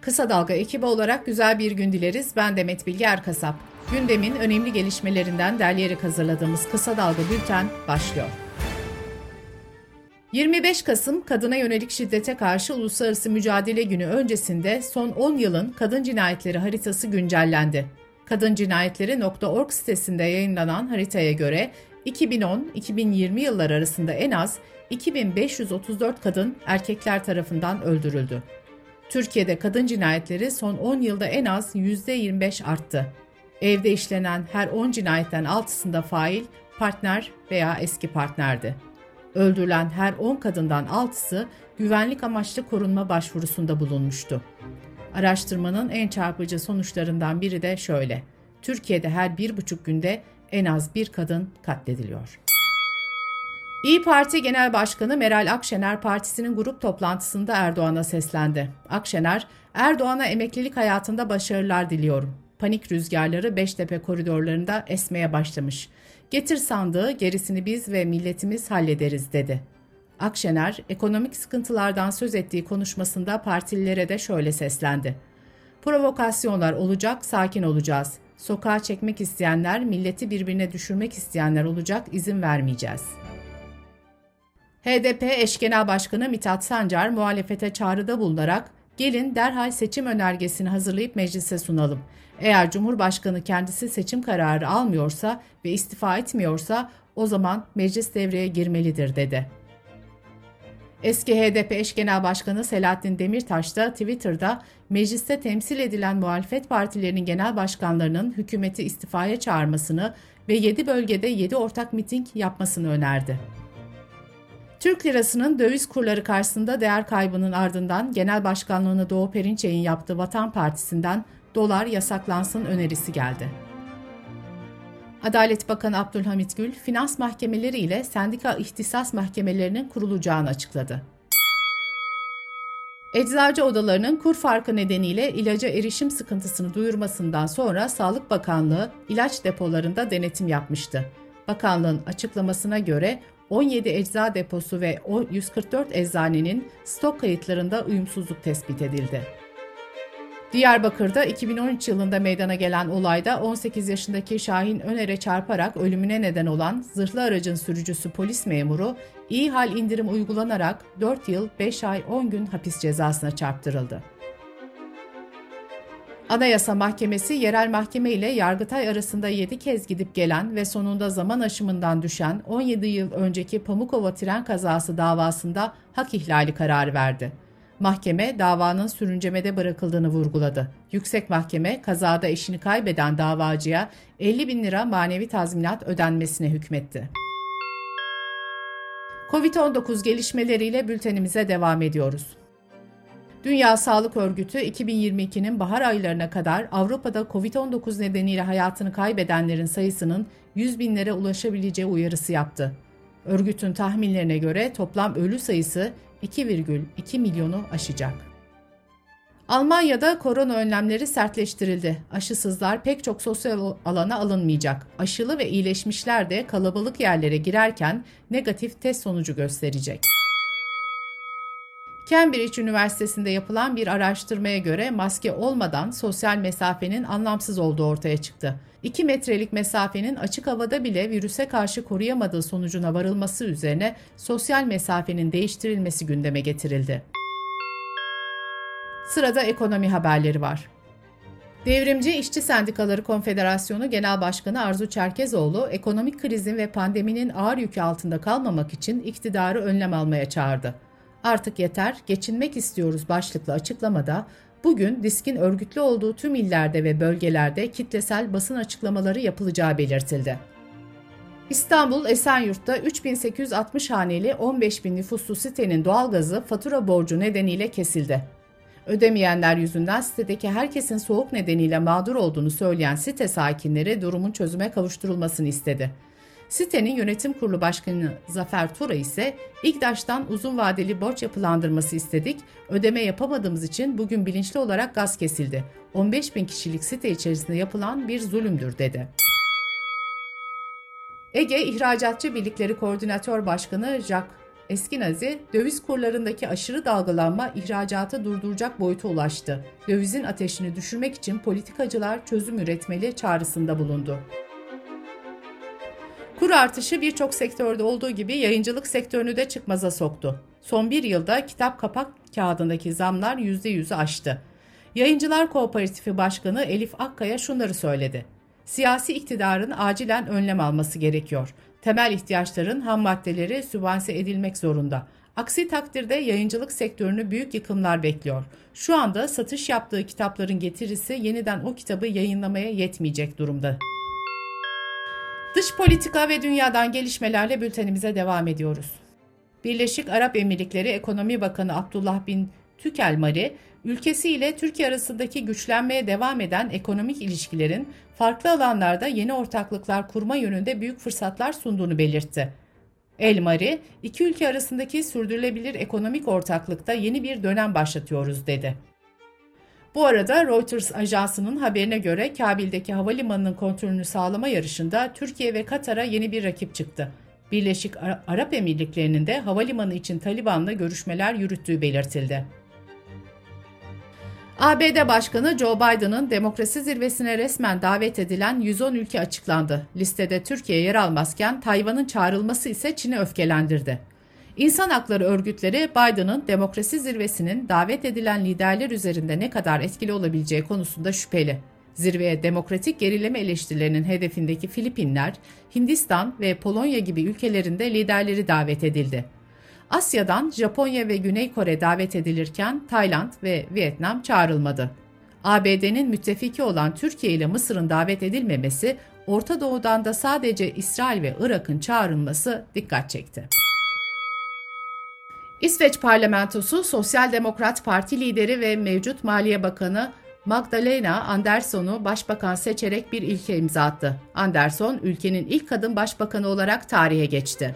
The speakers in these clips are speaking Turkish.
Kısa Dalga ekibi olarak güzel bir gün dileriz. Ben Demet Bilge Erkasap. Gündemin önemli gelişmelerinden derleyerek hazırladığımız Kısa Dalga Bülten başlıyor. 25 Kasım Kadına Yönelik Şiddete Karşı Uluslararası Mücadele Günü öncesinde son 10 yılın kadın cinayetleri haritası güncellendi. Kadıncinayetleri.org sitesinde yayınlanan haritaya göre 2010-2020 yıllar arasında en az 2534 kadın erkekler tarafından öldürüldü. Türkiye'de kadın cinayetleri son 10 yılda en az %25 arttı. Evde işlenen her 10 cinayetten 6'sında fail, partner veya eski partnerdi. Öldürülen her 10 kadından 6'sı güvenlik amaçlı korunma başvurusunda bulunmuştu. Araştırmanın en çarpıcı sonuçlarından biri de şöyle. Türkiye'de her bir buçuk günde en az bir kadın katlediliyor. İyi Parti Genel Başkanı Meral Akşener partisinin grup toplantısında Erdoğan'a seslendi. Akşener, Erdoğan'a emeklilik hayatında başarılar diliyorum. Panik rüzgarları Beştepe koridorlarında esmeye başlamış. Getir sandığı gerisini biz ve milletimiz hallederiz dedi. Akşener, ekonomik sıkıntılardan söz ettiği konuşmasında partililere de şöyle seslendi. Provokasyonlar olacak, sakin olacağız. Sokağa çekmek isteyenler, milleti birbirine düşürmek isteyenler olacak, izin vermeyeceğiz.'' HDP eş genel başkanı Mithat Sancar muhalefete çağrıda bulunarak gelin derhal seçim önergesini hazırlayıp meclise sunalım. Eğer Cumhurbaşkanı kendisi seçim kararı almıyorsa ve istifa etmiyorsa o zaman meclis devreye girmelidir dedi. Eski HDP eş genel başkanı Selahattin Demirtaş da Twitter'da mecliste temsil edilen muhalefet partilerinin genel başkanlarının hükümeti istifaya çağırmasını ve 7 bölgede 7 ortak miting yapmasını önerdi. Türk lirasının döviz kurları karşısında değer kaybının ardından Genel Başkanlığını Doğu Perinçek'in yaptığı Vatan Partisi'nden dolar yasaklansın önerisi geldi. Adalet Bakanı Abdülhamit Gül, finans mahkemeleri ile sendika ihtisas mahkemelerinin kurulacağını açıkladı. Eczacı odalarının kur farkı nedeniyle ilaca erişim sıkıntısını duyurmasından sonra Sağlık Bakanlığı ilaç depolarında denetim yapmıştı. Bakanlığın açıklamasına göre 17 ecza deposu ve 144 eczanenin stok kayıtlarında uyumsuzluk tespit edildi. Diyarbakır'da 2013 yılında meydana gelen olayda 18 yaşındaki Şahin Öner'e çarparak ölümüne neden olan zırhlı aracın sürücüsü polis memuru iyi hal indirim uygulanarak 4 yıl 5 ay 10 gün hapis cezasına çarptırıldı. Anayasa Mahkemesi yerel mahkeme ile Yargıtay arasında 7 kez gidip gelen ve sonunda zaman aşımından düşen 17 yıl önceki Pamukova tren kazası davasında hak ihlali kararı verdi. Mahkeme davanın sürüncemede bırakıldığını vurguladı. Yüksek Mahkeme kazada eşini kaybeden davacıya 50 bin lira manevi tazminat ödenmesine hükmetti. Covid-19 gelişmeleriyle bültenimize devam ediyoruz. Dünya Sağlık Örgütü 2022'nin bahar aylarına kadar Avrupa'da COVID-19 nedeniyle hayatını kaybedenlerin sayısının 100 binlere ulaşabileceği uyarısı yaptı. Örgütün tahminlerine göre toplam ölü sayısı 2,2 milyonu aşacak. Almanya'da korona önlemleri sertleştirildi. Aşısızlar pek çok sosyal alana alınmayacak. Aşılı ve iyileşmişler de kalabalık yerlere girerken negatif test sonucu gösterecek. Cambridge Üniversitesi'nde yapılan bir araştırmaya göre maske olmadan sosyal mesafenin anlamsız olduğu ortaya çıktı. 2 metrelik mesafenin açık havada bile virüse karşı koruyamadığı sonucuna varılması üzerine sosyal mesafenin değiştirilmesi gündeme getirildi. Sırada ekonomi haberleri var. Devrimci İşçi Sendikaları Konfederasyonu Genel Başkanı Arzu Çerkezoğlu, ekonomik krizin ve pandeminin ağır yükü altında kalmamak için iktidarı önlem almaya çağırdı. Artık yeter, geçinmek istiyoruz başlıklı açıklamada bugün diskin örgütlü olduğu tüm illerde ve bölgelerde kitlesel basın açıklamaları yapılacağı belirtildi. İstanbul Esenyurt'ta 3860 haneli 15 bin nüfuslu sitenin doğalgazı fatura borcu nedeniyle kesildi. Ödemeyenler yüzünden sitedeki herkesin soğuk nedeniyle mağdur olduğunu söyleyen site sakinleri durumun çözüme kavuşturulmasını istedi. Sitenin yönetim kurulu başkanı Zafer Tura ise İGDAŞ'tan uzun vadeli borç yapılandırması istedik. Ödeme yapamadığımız için bugün bilinçli olarak gaz kesildi. 15 bin kişilik site içerisinde yapılan bir zulümdür dedi. Ege İhracatçı Birlikleri Koordinatör Başkanı Jack Eskinazi, döviz kurlarındaki aşırı dalgalanma ihracatı durduracak boyuta ulaştı. Dövizin ateşini düşürmek için politikacılar çözüm üretmeli çağrısında bulundu. Kur artışı birçok sektörde olduğu gibi yayıncılık sektörünü de çıkmaza soktu. Son bir yılda kitap kapak kağıdındaki zamlar %100'ü aştı. Yayıncılar Kooperatifi Başkanı Elif Akkaya şunları söyledi. Siyasi iktidarın acilen önlem alması gerekiyor. Temel ihtiyaçların ham maddeleri sübvanse edilmek zorunda. Aksi takdirde yayıncılık sektörünü büyük yıkımlar bekliyor. Şu anda satış yaptığı kitapların getirisi yeniden o kitabı yayınlamaya yetmeyecek durumda. Dış politika ve dünyadan gelişmelerle bültenimize devam ediyoruz. Birleşik Arap Emirlikleri Ekonomi Bakanı Abdullah bin Tükelmari, ülkesiyle Türkiye arasındaki güçlenmeye devam eden ekonomik ilişkilerin farklı alanlarda yeni ortaklıklar kurma yönünde büyük fırsatlar sunduğunu belirtti. El Mari, iki ülke arasındaki sürdürülebilir ekonomik ortaklıkta yeni bir dönem başlatıyoruz dedi. Bu arada Reuters ajansının haberine göre Kabil'deki havalimanının kontrolünü sağlama yarışında Türkiye ve Katar'a yeni bir rakip çıktı. Birleşik Arap Emirlikleri'nin de havalimanı için Taliban'la görüşmeler yürüttüğü belirtildi. ABD Başkanı Joe Biden'ın demokrasi zirvesine resmen davet edilen 110 ülke açıklandı. Listede Türkiye yer almazken Tayvan'ın çağrılması ise Çin'i öfkelendirdi. İnsan hakları örgütleri Biden'ın demokrasi zirvesinin davet edilen liderler üzerinde ne kadar etkili olabileceği konusunda şüpheli. Zirveye demokratik gerileme eleştirilerinin hedefindeki Filipinler, Hindistan ve Polonya gibi ülkelerinde liderleri davet edildi. Asya'dan Japonya ve Güney Kore davet edilirken Tayland ve Vietnam çağrılmadı. ABD'nin müttefiki olan Türkiye ile Mısır'ın davet edilmemesi, Orta Doğu'dan da sadece İsrail ve Irak'ın çağrılması dikkat çekti. İsveç parlamentosu Sosyal Demokrat Parti lideri ve mevcut Maliye Bakanı Magdalena Andersson'u başbakan seçerek bir ilke imza attı. Andersson ülkenin ilk kadın başbakanı olarak tarihe geçti.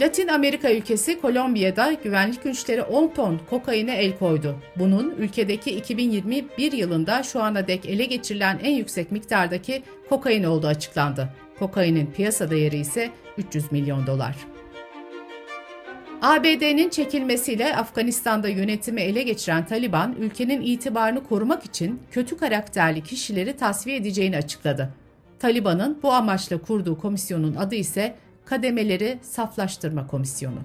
Latin Amerika ülkesi Kolombiya'da güvenlik güçleri 10 ton kokaine el koydu. Bunun ülkedeki 2021 yılında şu ana dek ele geçirilen en yüksek miktardaki kokain olduğu açıklandı. Kokainin piyasa değeri ise 300 milyon dolar. ABD'nin çekilmesiyle Afganistan'da yönetimi ele geçiren Taliban, ülkenin itibarını korumak için kötü karakterli kişileri tasfiye edeceğini açıkladı. Taliban'ın bu amaçla kurduğu komisyonun adı ise Kademeleri Saflaştırma Komisyonu.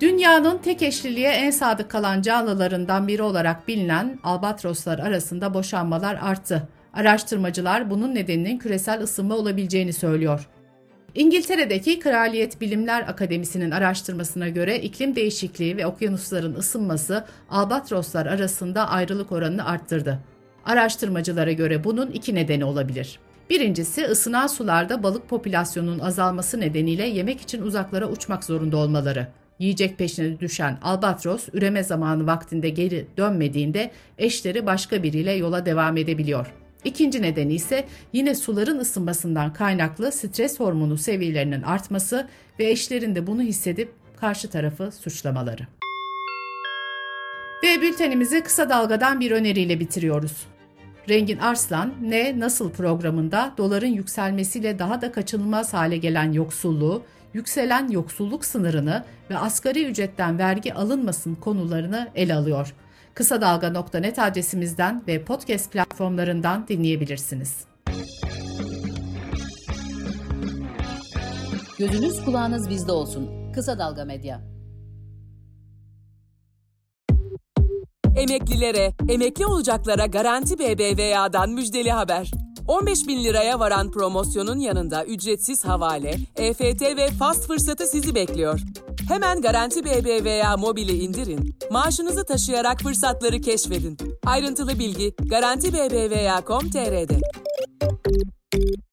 Dünyanın tek eşliliğe en sadık kalan canlılarından biri olarak bilinen albatroslar arasında boşanmalar arttı. Araştırmacılar bunun nedeninin küresel ısınma olabileceğini söylüyor. İngiltere'deki Kraliyet Bilimler Akademisi'nin araştırmasına göre iklim değişikliği ve okyanusların ısınması albatroslar arasında ayrılık oranını arttırdı. Araştırmacılara göre bunun iki nedeni olabilir. Birincisi ısınan sularda balık popülasyonunun azalması nedeniyle yemek için uzaklara uçmak zorunda olmaları. Yiyecek peşine düşen albatros üreme zamanı vaktinde geri dönmediğinde eşleri başka biriyle yola devam edebiliyor. İkinci nedeni ise yine suların ısınmasından kaynaklı stres hormonu seviyelerinin artması ve eşlerin de bunu hissedip karşı tarafı suçlamaları. Ve bültenimizi kısa dalgadan bir öneriyle bitiriyoruz. Rengin Arslan, Ne Nasıl programında doların yükselmesiyle daha da kaçınılmaz hale gelen yoksulluğu, yükselen yoksulluk sınırını ve asgari ücretten vergi alınmasın konularını ele alıyor. Kısa Dalga.net adresimizden ve podcast platformlarından dinleyebilirsiniz. Gözünüz kulağınız bizde olsun. Kısa Dalga Medya. Emeklilere, emekli olacaklara Garanti BBVA'dan müjdeli haber. 15 bin liraya varan promosyonun yanında ücretsiz havale, EFT ve fast fırsatı sizi bekliyor. Hemen Garanti BBVA mobili indirin, maaşınızı taşıyarak fırsatları keşfedin. Ayrıntılı bilgi Garanti BBVA.com.tr'de.